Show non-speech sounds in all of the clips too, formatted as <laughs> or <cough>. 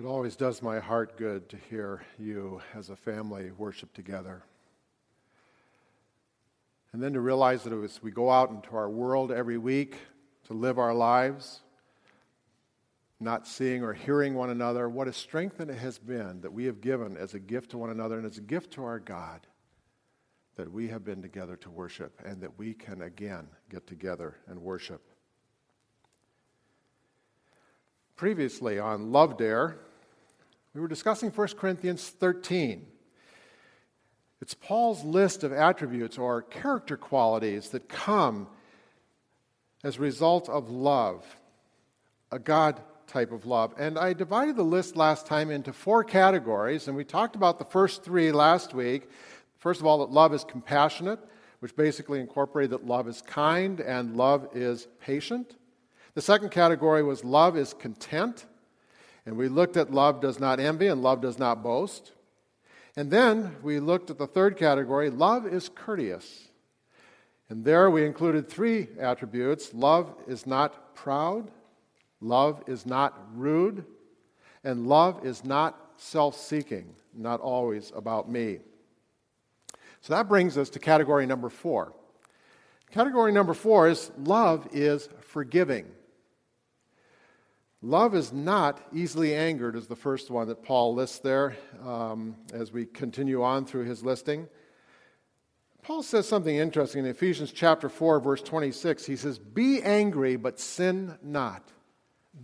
It always does my heart good to hear you as a family worship together. And then to realize that as we go out into our world every week to live our lives, not seeing or hearing one another, what a strength it has been that we have given as a gift to one another and as a gift to our God that we have been together to worship and that we can again get together and worship. Previously on Love Dare, we were discussing 1 Corinthians 13. It's Paul's list of attributes or character qualities that come as a result of love, a God type of love. And I divided the list last time into four categories, and we talked about the first three last week. First of all, that love is compassionate, which basically incorporated that love is kind and love is patient. The second category was love is content, and we looked at love does not envy and love does not boast. And then we looked at the third category love is courteous. And there we included three attributes love is not proud, Love is not rude, and love is not self seeking, not always about me. So that brings us to category number four. Category number four is love is forgiving. Love is not easily angered, is the first one that Paul lists there um, as we continue on through his listing. Paul says something interesting in Ephesians chapter 4, verse 26. He says, Be angry, but sin not.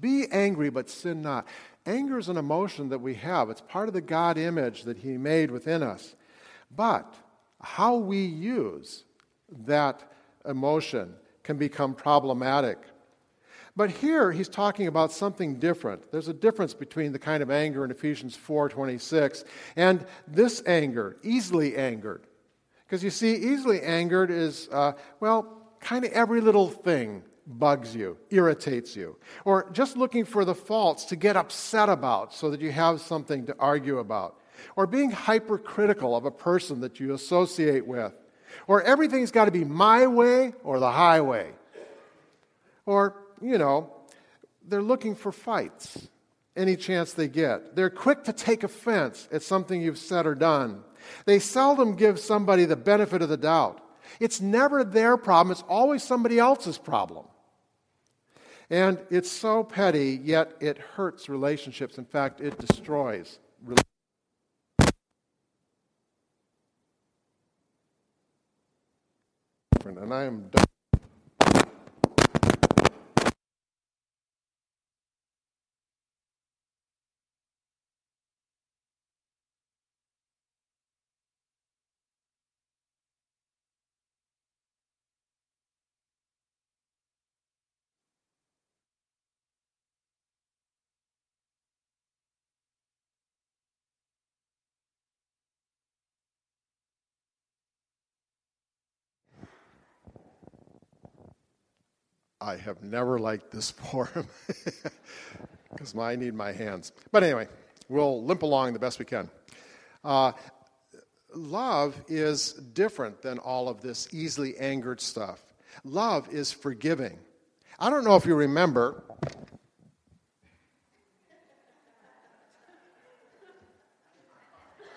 Be angry, but sin not. Anger is an emotion that we have, it's part of the God image that He made within us. But how we use that emotion can become problematic. But here he's talking about something different. There's a difference between the kind of anger in Ephesians 4:26 and this anger, easily angered. Because you see, easily angered is, uh, well, kind of every little thing bugs you, irritates you, or just looking for the faults to get upset about so that you have something to argue about, or being hypercritical of a person that you associate with, or everything's got to be my way or the highway, or, you know, they're looking for fights any chance they get. They're quick to take offense at something you've said or done. They seldom give somebody the benefit of the doubt. It's never their problem, it's always somebody else's problem. And it's so petty, yet it hurts relationships. In fact, it destroys relationships. And I am done. I have never liked this <laughs> forum because I need my hands. But anyway, we'll limp along the best we can. Uh, love is different than all of this easily angered stuff. Love is forgiving. I don't know if you remember.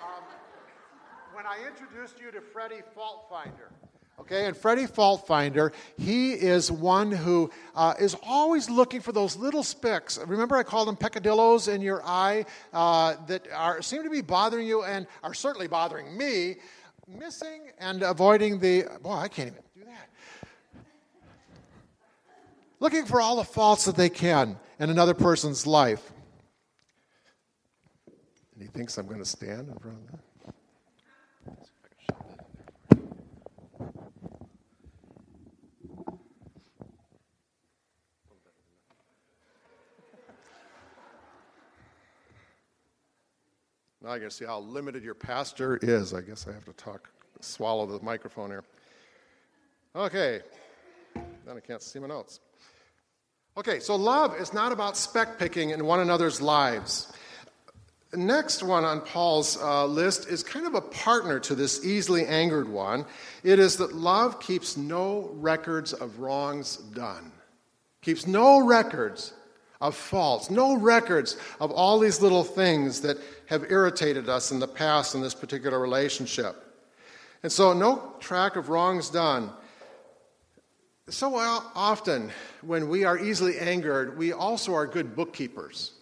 Um, when I introduced you to Freddie Faultfinder, Okay, and Freddie Faultfinder, he is one who uh, is always looking for those little specks. Remember, I called them peccadillos in your eye uh, that are, seem to be bothering you and are certainly bothering me, missing and avoiding the. Boy, I can't even do that. Looking for all the faults that they can in another person's life. And he thinks I'm going to stand in front of that. Now I can see how limited your pastor is. I guess I have to talk, swallow the microphone here. Okay, then I can't see my notes. Okay, so love is not about speck picking in one another's lives. next one on Paul's uh, list is kind of a partner to this easily angered one. It is that love keeps no records of wrongs done. Keeps no records of faults, no records of all these little things that have irritated us in the past in this particular relationship. And so, no track of wrongs done. So often, when we are easily angered, we also are good bookkeepers.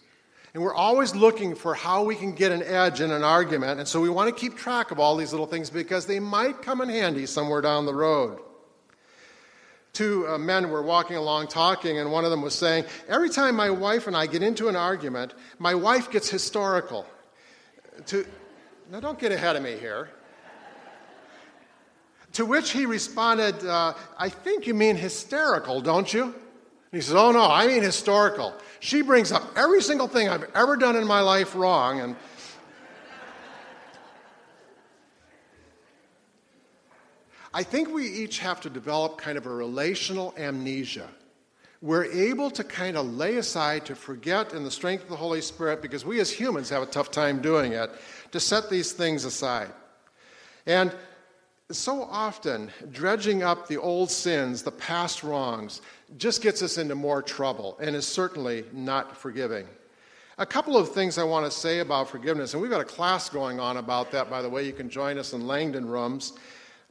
And we're always looking for how we can get an edge in an argument. And so we want to keep track of all these little things because they might come in handy somewhere down the road. Two uh, men were walking along talking, and one of them was saying, Every time my wife and I get into an argument, my wife gets historical. To, now, don't get ahead of me here. to which he responded, uh, I think you mean hysterical, don't you? And he says, Oh, no, I mean historical. She brings up every single thing I've ever done in my life wrong. And I think we each have to develop kind of a relational amnesia. We're able to kind of lay aside, to forget in the strength of the Holy Spirit, because we as humans have a tough time doing it, to set these things aside. And so often, dredging up the old sins, the past wrongs, just gets us into more trouble and is certainly not forgiving. A couple of things I want to say about forgiveness, and we've got a class going on about that, by the way. You can join us in Langdon rooms.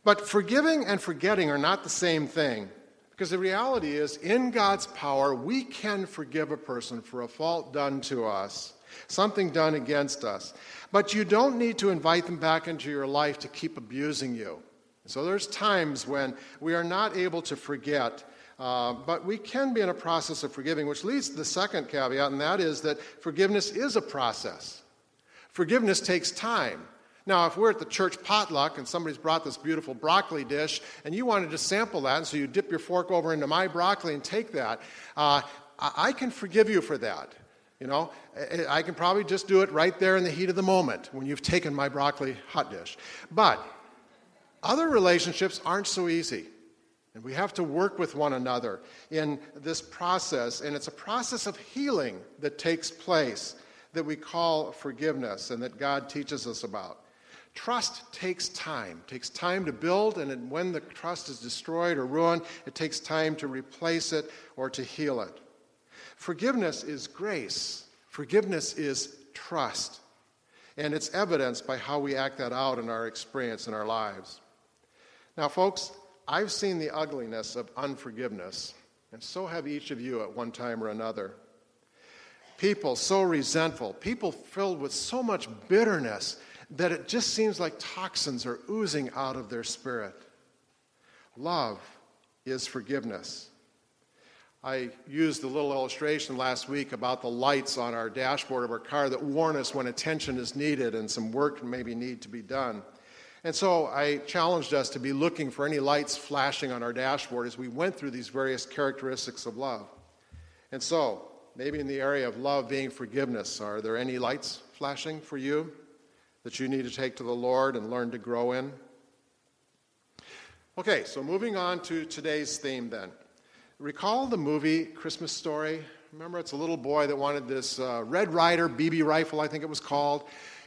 But forgiving and forgetting are not the same thing. Because the reality is, in God's power, we can forgive a person for a fault done to us, something done against us. But you don't need to invite them back into your life to keep abusing you. So there's times when we are not able to forget, uh, but we can be in a process of forgiving, which leads to the second caveat, and that is that forgiveness is a process. Forgiveness takes time. Now, if we're at the church potluck and somebody's brought this beautiful broccoli dish and you wanted to sample that, and so you dip your fork over into my broccoli and take that, uh, I can forgive you for that. You know, I can probably just do it right there in the heat of the moment when you've taken my broccoli hot dish. But other relationships aren't so easy. And we have to work with one another in this process. And it's a process of healing that takes place that we call forgiveness and that God teaches us about. Trust takes time. It takes time to build, and when the trust is destroyed or ruined, it takes time to replace it or to heal it. Forgiveness is grace. Forgiveness is trust. And it's evidenced by how we act that out in our experience in our lives. Now, folks, I've seen the ugliness of unforgiveness, and so have each of you at one time or another. People so resentful, people filled with so much bitterness that it just seems like toxins are oozing out of their spirit. Love is forgiveness. I used a little illustration last week about the lights on our dashboard of our car that warn us when attention is needed and some work maybe need to be done. And so I challenged us to be looking for any lights flashing on our dashboard as we went through these various characteristics of love. And so, maybe in the area of love being forgiveness, are there any lights flashing for you that you need to take to the Lord and learn to grow in? Okay, so moving on to today's theme then. Recall the movie Christmas Story? Remember, it's a little boy that wanted this uh, Red Ryder BB rifle, I think it was called.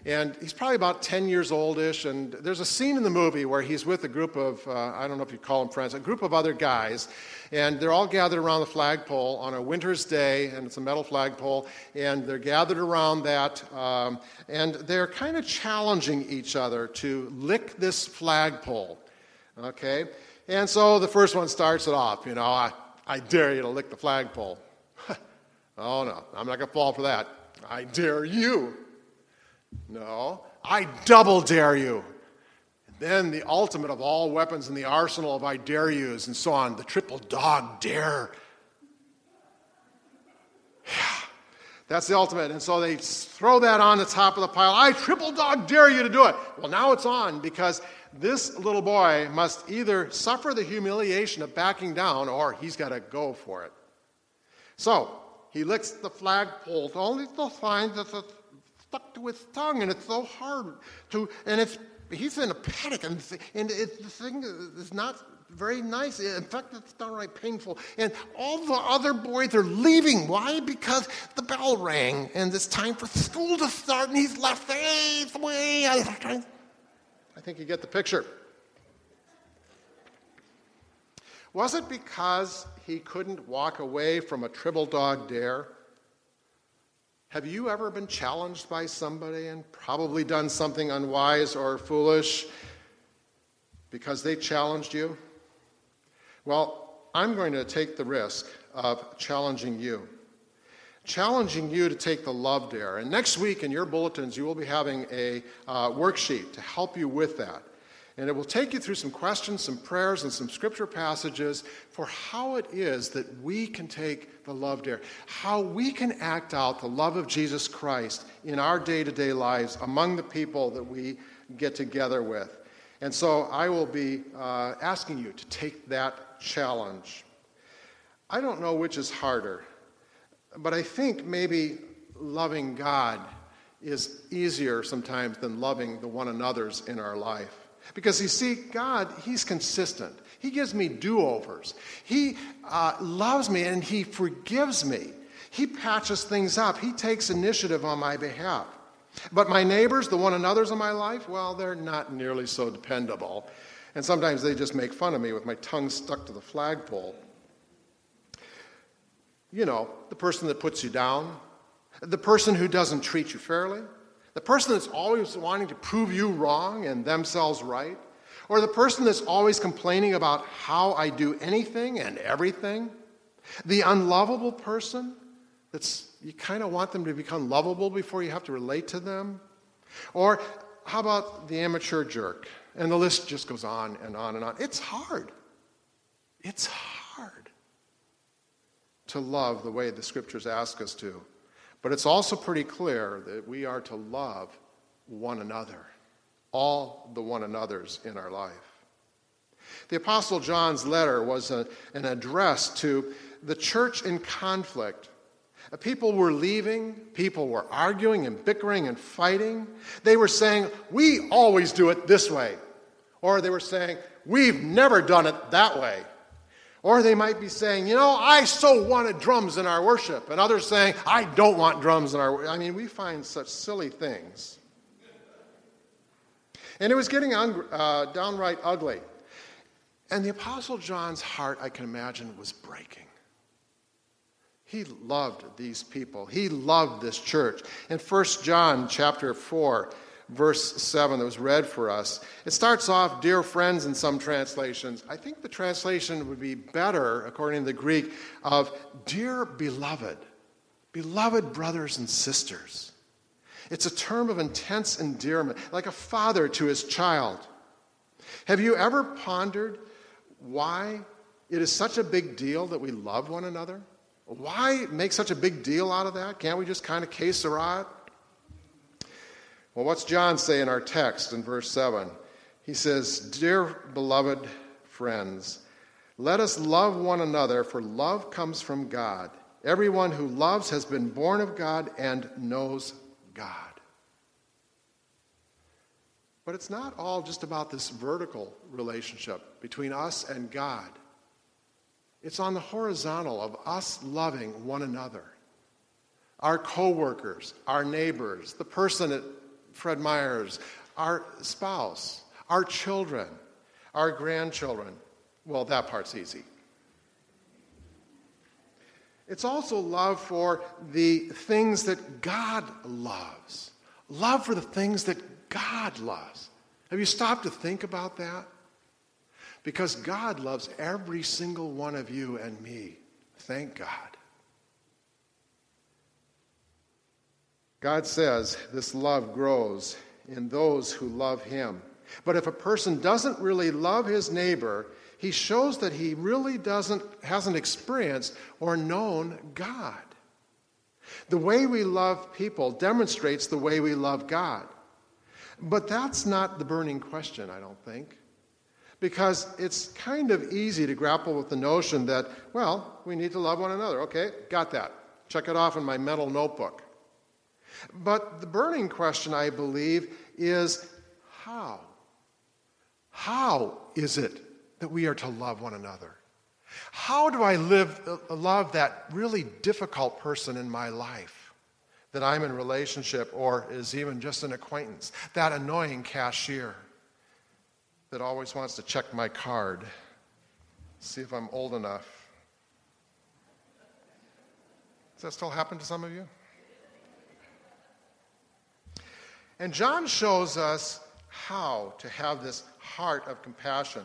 And he's probably about 10 years oldish. And there's a scene in the movie where he's with a group of, uh, I don't know if you call them friends, a group of other guys. And they're all gathered around the flagpole on a winter's day, and it's a metal flagpole. And they're gathered around that. Um, and they're kind of challenging each other to lick this flagpole. Okay? And so the first one starts it off, you know, I, I dare you to lick the flagpole. <laughs> oh no, I'm not going to fall for that. I dare you. No, I double dare you. And then the ultimate of all weapons in the arsenal of I dare yous and so on, the triple dog dare. Yeah, <sighs> that's the ultimate. And so they throw that on the top of the pile. I triple dog dare you to do it. Well, now it's on because this little boy must either suffer the humiliation of backing down or he's got to go for it. So he licks the flagpole only to find that the stuck to his tongue, and it's so hard to, and it's, he's in a panic, and, and it, the thing is not very nice. In fact, it's downright painful. And all the other boys are leaving. Why? Because the bell rang, and it's time for school to start, and he's left the way. I think you get the picture. Was it because he couldn't walk away from a triple dog dare? Have you ever been challenged by somebody and probably done something unwise or foolish because they challenged you? Well, I'm going to take the risk of challenging you. Challenging you to take the love dare. And next week in your bulletins, you will be having a uh, worksheet to help you with that. And it will take you through some questions, some prayers, and some scripture passages for how it is that we can take the love dare, how we can act out the love of Jesus Christ in our day to day lives among the people that we get together with. And so I will be uh, asking you to take that challenge. I don't know which is harder, but I think maybe loving God is easier sometimes than loving the one another's in our life. Because you see, God, He's consistent. He gives me do overs. He uh, loves me and He forgives me. He patches things up. He takes initiative on my behalf. But my neighbors, the one another's in my life, well, they're not nearly so dependable. And sometimes they just make fun of me with my tongue stuck to the flagpole. You know, the person that puts you down, the person who doesn't treat you fairly, the person that's always wanting to prove you wrong and themselves right, or the person that's always complaining about how I do anything and everything, the unlovable person that's you kind of want them to become lovable before you have to relate to them, or how about the amateur jerk? And the list just goes on and on and on. It's hard. It's hard to love the way the scriptures ask us to. But it's also pretty clear that we are to love one another, all the one another's in our life. The Apostle John's letter was a, an address to the church in conflict. People were leaving, people were arguing and bickering and fighting. They were saying, We always do it this way. Or they were saying, We've never done it that way. Or they might be saying, you know, I so wanted drums in our worship. And others saying, I don't want drums in our I mean, we find such silly things. And it was getting un- uh, downright ugly. And the Apostle John's heart, I can imagine, was breaking. He loved these people. He loved this church. In 1 John chapter 4, verse 7 that was read for us. It starts off, Dear friends, in some translations. I think the translation would be better, according to the Greek, of Dear beloved, beloved brothers and sisters. It's a term of intense endearment, like a father to his child. Have you ever pondered why it is such a big deal that we love one another? Why make such a big deal out of that? Can't we just kind of case it? Well, what's John say in our text in verse 7? He says, Dear beloved friends, let us love one another, for love comes from God. Everyone who loves has been born of God and knows God. But it's not all just about this vertical relationship between us and God. It's on the horizontal of us loving one another. Our coworkers, our neighbors, the person at Fred Meyer's, our spouse, our children, our grandchildren. Well, that part's easy. It's also love for the things that God loves. Love for the things that God loves. Have you stopped to think about that? Because God loves every single one of you and me. Thank God. God says this love grows in those who love Him. But if a person doesn't really love his neighbor, he shows that he really doesn't, hasn't experienced or known God. The way we love people demonstrates the way we love God. But that's not the burning question, I don't think. Because it's kind of easy to grapple with the notion that, well, we need to love one another. Okay, got that. Check it off in my mental notebook. But the burning question, I believe, is how? How is it that we are to love one another? How do I live, uh, love that really difficult person in my life that I'm in relationship or is even just an acquaintance? That annoying cashier that always wants to check my card, see if I'm old enough. Does that still happen to some of you? And John shows us how to have this heart of compassion,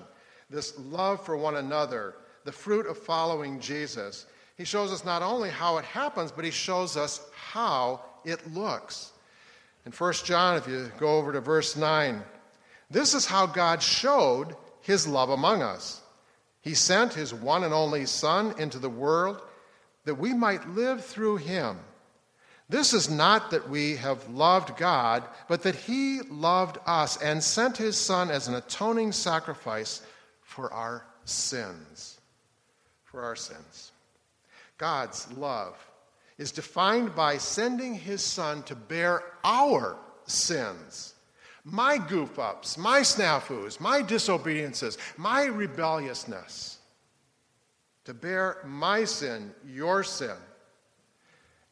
this love for one another, the fruit of following Jesus. He shows us not only how it happens, but he shows us how it looks. In 1 John, if you go over to verse 9, this is how God showed his love among us. He sent his one and only Son into the world that we might live through him. This is not that we have loved God, but that he loved us and sent his Son as an atoning sacrifice for our sins. For our sins. God's love is defined by sending his Son to bear our sins. My goof ups, my snafus, my disobediences, my rebelliousness. To bear my sin, your sin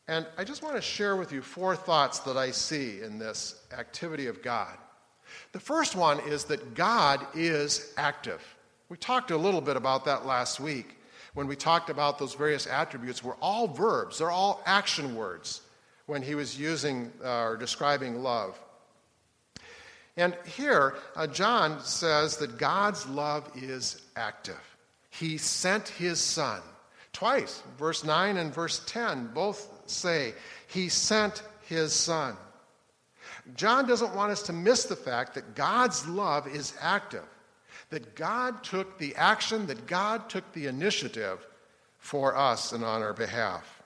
and I just want to share with you four thoughts that I see in this activity of God. The first one is that God is active. We talked a little bit about that last week when we talked about those various attributes were all verbs, they're all action words when he was using uh, or describing love. And here, uh, John says that God's love is active. He sent his son. Twice, verse 9 and verse 10, both say, He sent His Son. John doesn't want us to miss the fact that God's love is active, that God took the action, that God took the initiative for us and on our behalf.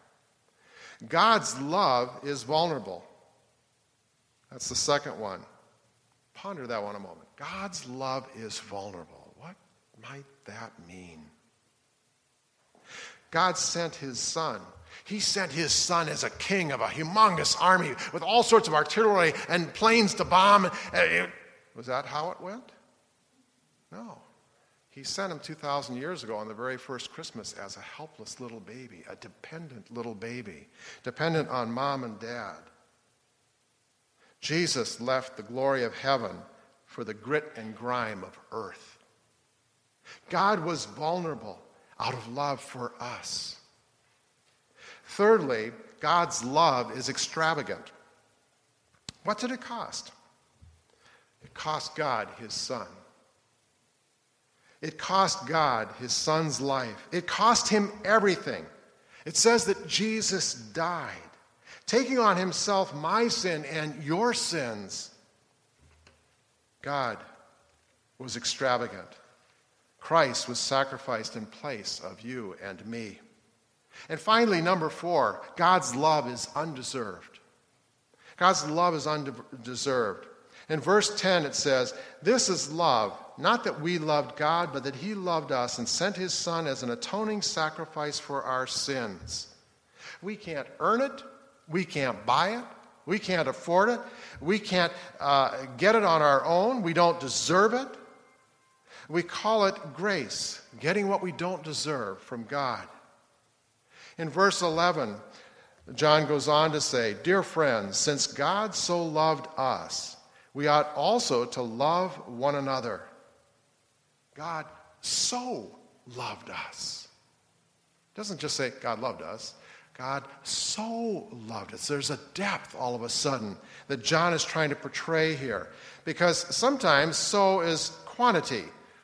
God's love is vulnerable. That's the second one. Ponder that one a moment. God's love is vulnerable. What might that mean? God sent his son he sent his son as a king of a humongous army with all sorts of artillery and planes to bomb. Uh, was that how it went? No. He sent him 2,000 years ago on the very first Christmas as a helpless little baby, a dependent little baby, dependent on mom and dad. Jesus left the glory of heaven for the grit and grime of earth. God was vulnerable out of love for us. Thirdly, God's love is extravagant. What did it cost? It cost God his son. It cost God his son's life. It cost him everything. It says that Jesus died, taking on himself my sin and your sins. God was extravagant. Christ was sacrificed in place of you and me. And finally, number four, God's love is undeserved. God's love is undeserved. In verse 10, it says, This is love, not that we loved God, but that He loved us and sent His Son as an atoning sacrifice for our sins. We can't earn it, we can't buy it, we can't afford it, we can't uh, get it on our own, we don't deserve it. We call it grace, getting what we don't deserve from God. In verse 11, John goes on to say, Dear friends, since God so loved us, we ought also to love one another. God so loved us. It doesn't just say God loved us. God so loved us. There's a depth all of a sudden that John is trying to portray here. Because sometimes so is quantity.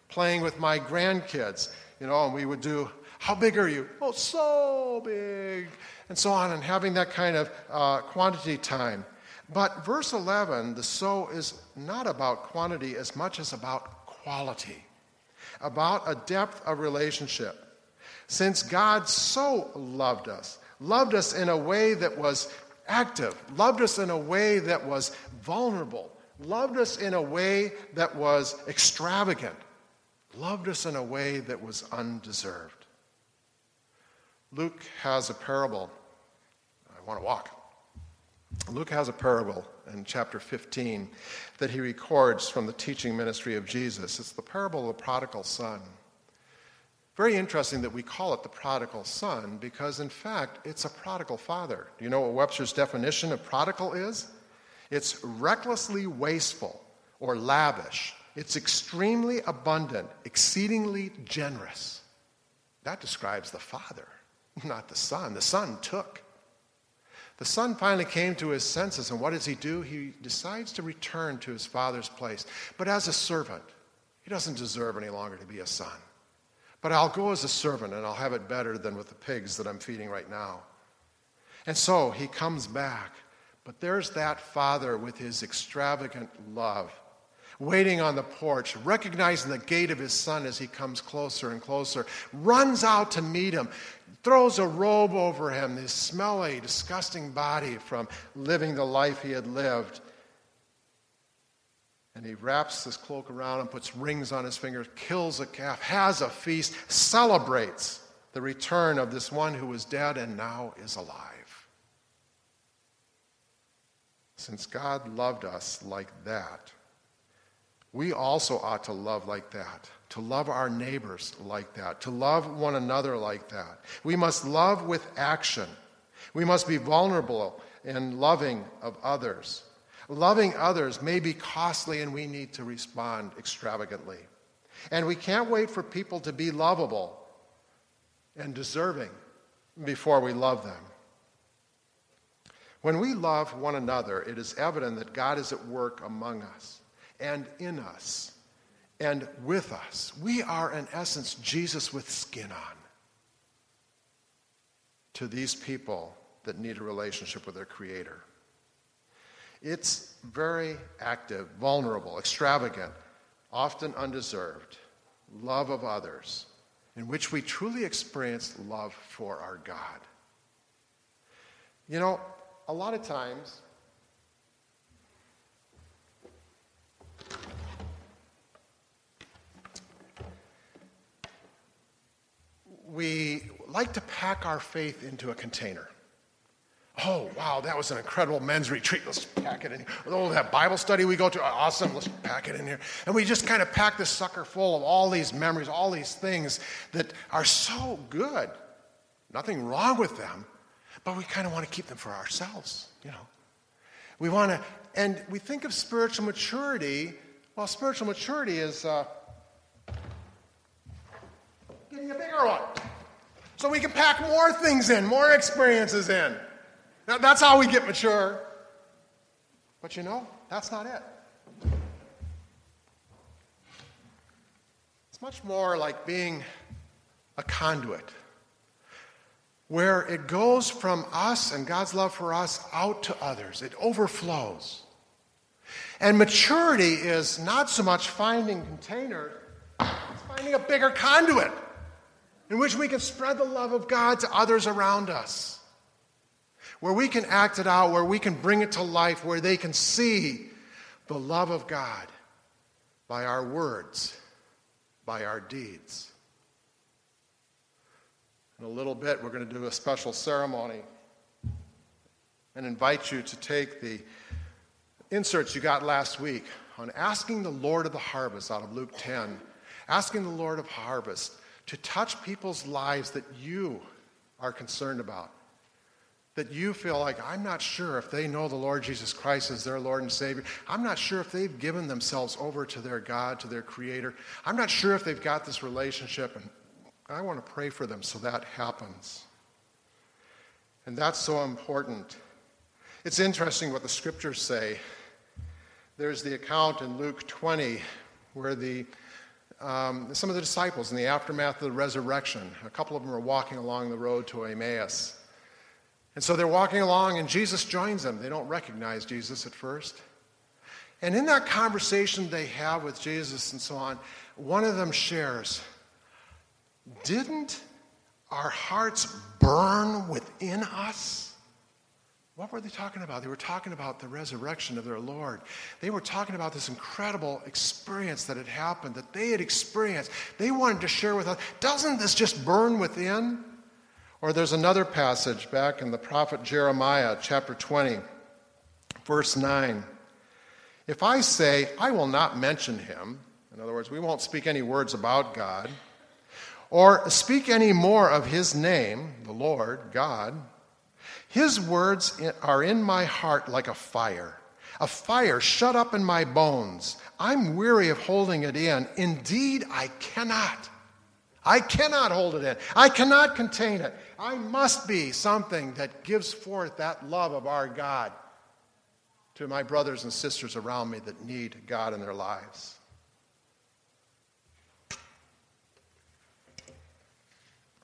Playing with my grandkids, you know, and we would do how big are you? Oh, so big. And so on, and having that kind of uh, quantity time. But verse 11, the so is not about quantity as much as about quality, about a depth of relationship. Since God so loved us, loved us in a way that was active, loved us in a way that was vulnerable, loved us in a way that was extravagant, loved us in a way that was undeserved. Luke has a parable. I want to walk. Luke has a parable in chapter 15 that he records from the teaching ministry of Jesus. It's the parable of the prodigal son. Very interesting that we call it the prodigal son because, in fact, it's a prodigal father. Do you know what Webster's definition of prodigal is? It's recklessly wasteful or lavish, it's extremely abundant, exceedingly generous. That describes the father <laughs> not the son. The son took. The son finally came to his senses, and what does he do? He decides to return to his father's place, but as a servant. He doesn't deserve any longer to be a son. But I'll go as a servant, and I'll have it better than with the pigs that I'm feeding right now. And so he comes back, but there's that father with his extravagant love waiting on the porch, recognizing the gait of his son as he comes closer and closer, runs out to meet him, throws a robe over him, this smelly, disgusting body from living the life he had lived. And he wraps this cloak around him, puts rings on his fingers, kills a calf, has a feast, celebrates the return of this one who was dead and now is alive. Since God loved us like that, we also ought to love like that, to love our neighbors like that, to love one another like that. We must love with action. We must be vulnerable and loving of others. Loving others may be costly and we need to respond extravagantly. And we can't wait for people to be lovable and deserving before we love them. When we love one another, it is evident that God is at work among us and in us and with us. We are, in essence, Jesus with skin on to these people that need a relationship with their Creator. It's very active, vulnerable, extravagant, often undeserved love of others, in which we truly experience love for our God. You know, a lot of times, we like to pack our faith into a container. Oh, wow, that was an incredible men's retreat. Let's pack it in. Here. Oh, that Bible study we go to, awesome. Let's pack it in here. And we just kind of pack this sucker full of all these memories, all these things that are so good. Nothing wrong with them, but we kind of want to keep them for ourselves, you know. We want to, and we think of spiritual maturity. Well, spiritual maturity is uh, a bigger one. So we can pack more things in, more experiences in. Now, that's how we get mature. But you know, that's not it. It's much more like being a conduit where it goes from us and God's love for us out to others. It overflows. And maturity is not so much finding containers, it's finding a bigger conduit in which we can spread the love of God to others around us where we can act it out, where we can bring it to life, where they can see the love of God by our words, by our deeds. In a little bit, we're going to do a special ceremony and invite you to take the inserts you got last week on asking the Lord of the harvest out of Luke 10, asking the Lord of harvest to touch people's lives that you are concerned about that you feel like, I'm not sure if they know the Lord Jesus Christ as their Lord and Savior. I'm not sure if they've given themselves over to their God, to their Creator. I'm not sure if they've got this relationship, and I want to pray for them so that happens. And that's so important. It's interesting what the scriptures say. There's the account in Luke 20 where the um, some of the disciples in the aftermath of the resurrection, a couple of them are walking along the road to Emmaus. And so they're walking along, and Jesus joins them. They don't recognize Jesus at first. And in that conversation they have with Jesus and so on, one of them shares, Didn't our hearts burn within us? What were they talking about? They were talking about the resurrection of their Lord. They were talking about this incredible experience that had happened, that they had experienced. They wanted to share with us. Doesn't this just burn within? Or there's another passage back in the prophet Jeremiah, chapter 20, verse 9. If I say, I will not mention him, in other words, we won't speak any words about God, or speak any more of his name, the Lord, God, his words are in my heart like a fire, a fire shut up in my bones. I'm weary of holding it in. Indeed, I cannot. I cannot hold it in. I cannot contain it. I must be something that gives forth that love of our God to my brothers and sisters around me that need God in their lives.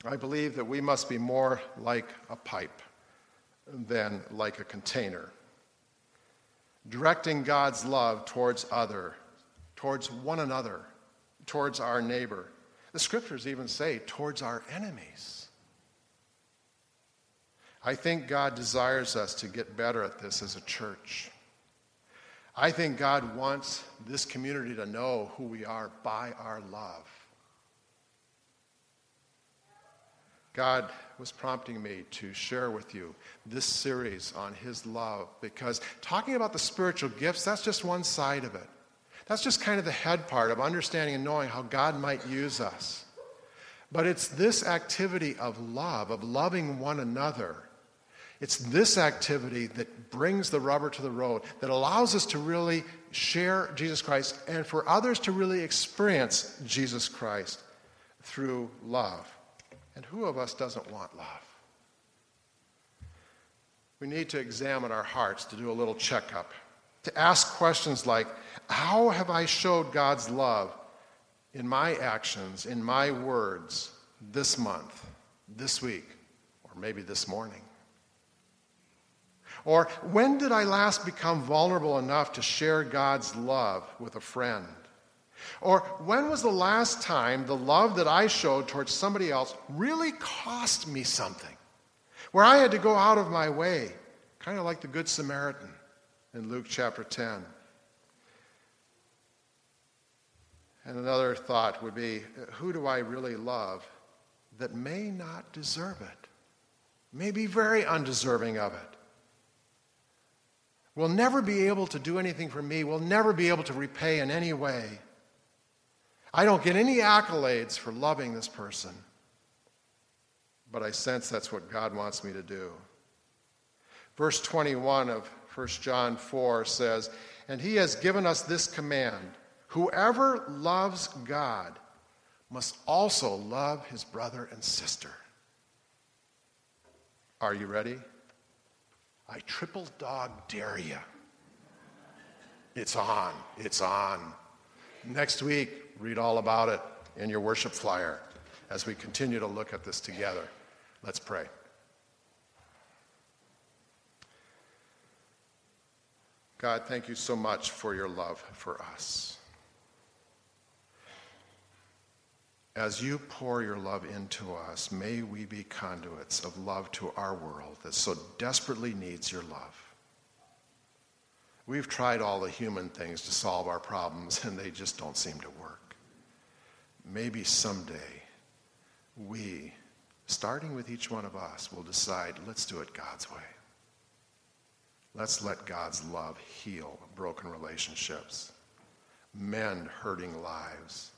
I believe that we must be more like a pipe than like a container, directing God's love towards other, towards one another, towards our neighbor. The scriptures even say towards our enemies. I think God desires us to get better at this as a church. I think God wants this community to know who we are by our love. God was prompting me to share with you this series on His love because talking about the spiritual gifts, that's just one side of it. That's just kind of the head part of understanding and knowing how God might use us. But it's this activity of love, of loving one another. It's this activity that brings the rubber to the road, that allows us to really share Jesus Christ and for others to really experience Jesus Christ through love. And who of us doesn't want love? We need to examine our hearts to do a little checkup, to ask questions like How have I showed God's love in my actions, in my words, this month, this week, or maybe this morning? Or when did I last become vulnerable enough to share God's love with a friend? Or when was the last time the love that I showed towards somebody else really cost me something? Where I had to go out of my way, kind of like the Good Samaritan in Luke chapter 10. And another thought would be who do I really love that may not deserve it, may be very undeserving of it? Will never be able to do anything for me, will never be able to repay in any way. I don't get any accolades for loving this person, but I sense that's what God wants me to do. Verse 21 of 1 John 4 says, And he has given us this command whoever loves God must also love his brother and sister. Are you ready? I triple dog dare you. It's on. It's on. Next week, Read all about it in your worship flyer as we continue to look at this together. Let's pray. God, thank you so much for your love for us. As you pour your love into us, may we be conduits of love to our world that so desperately needs your love. We've tried all the human things to solve our problems, <laughs> and they just don't seem to work maybe someday we, starting with each one of us, will decide let's do it God's way. Let's let God's love heal broken relationships, mend hurting lives.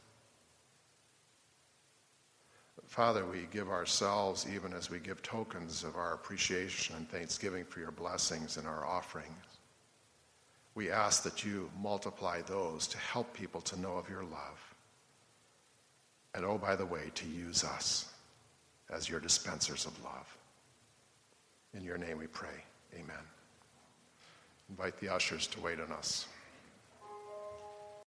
Father, we give ourselves even as we give tokens of our appreciation and thanksgiving for your blessings and our offerings. We ask that you multiply those to help people to know of your love. And oh, by the way, to use us as your dispensers of love. In your name we pray. Amen. Invite the ushers to wait on us.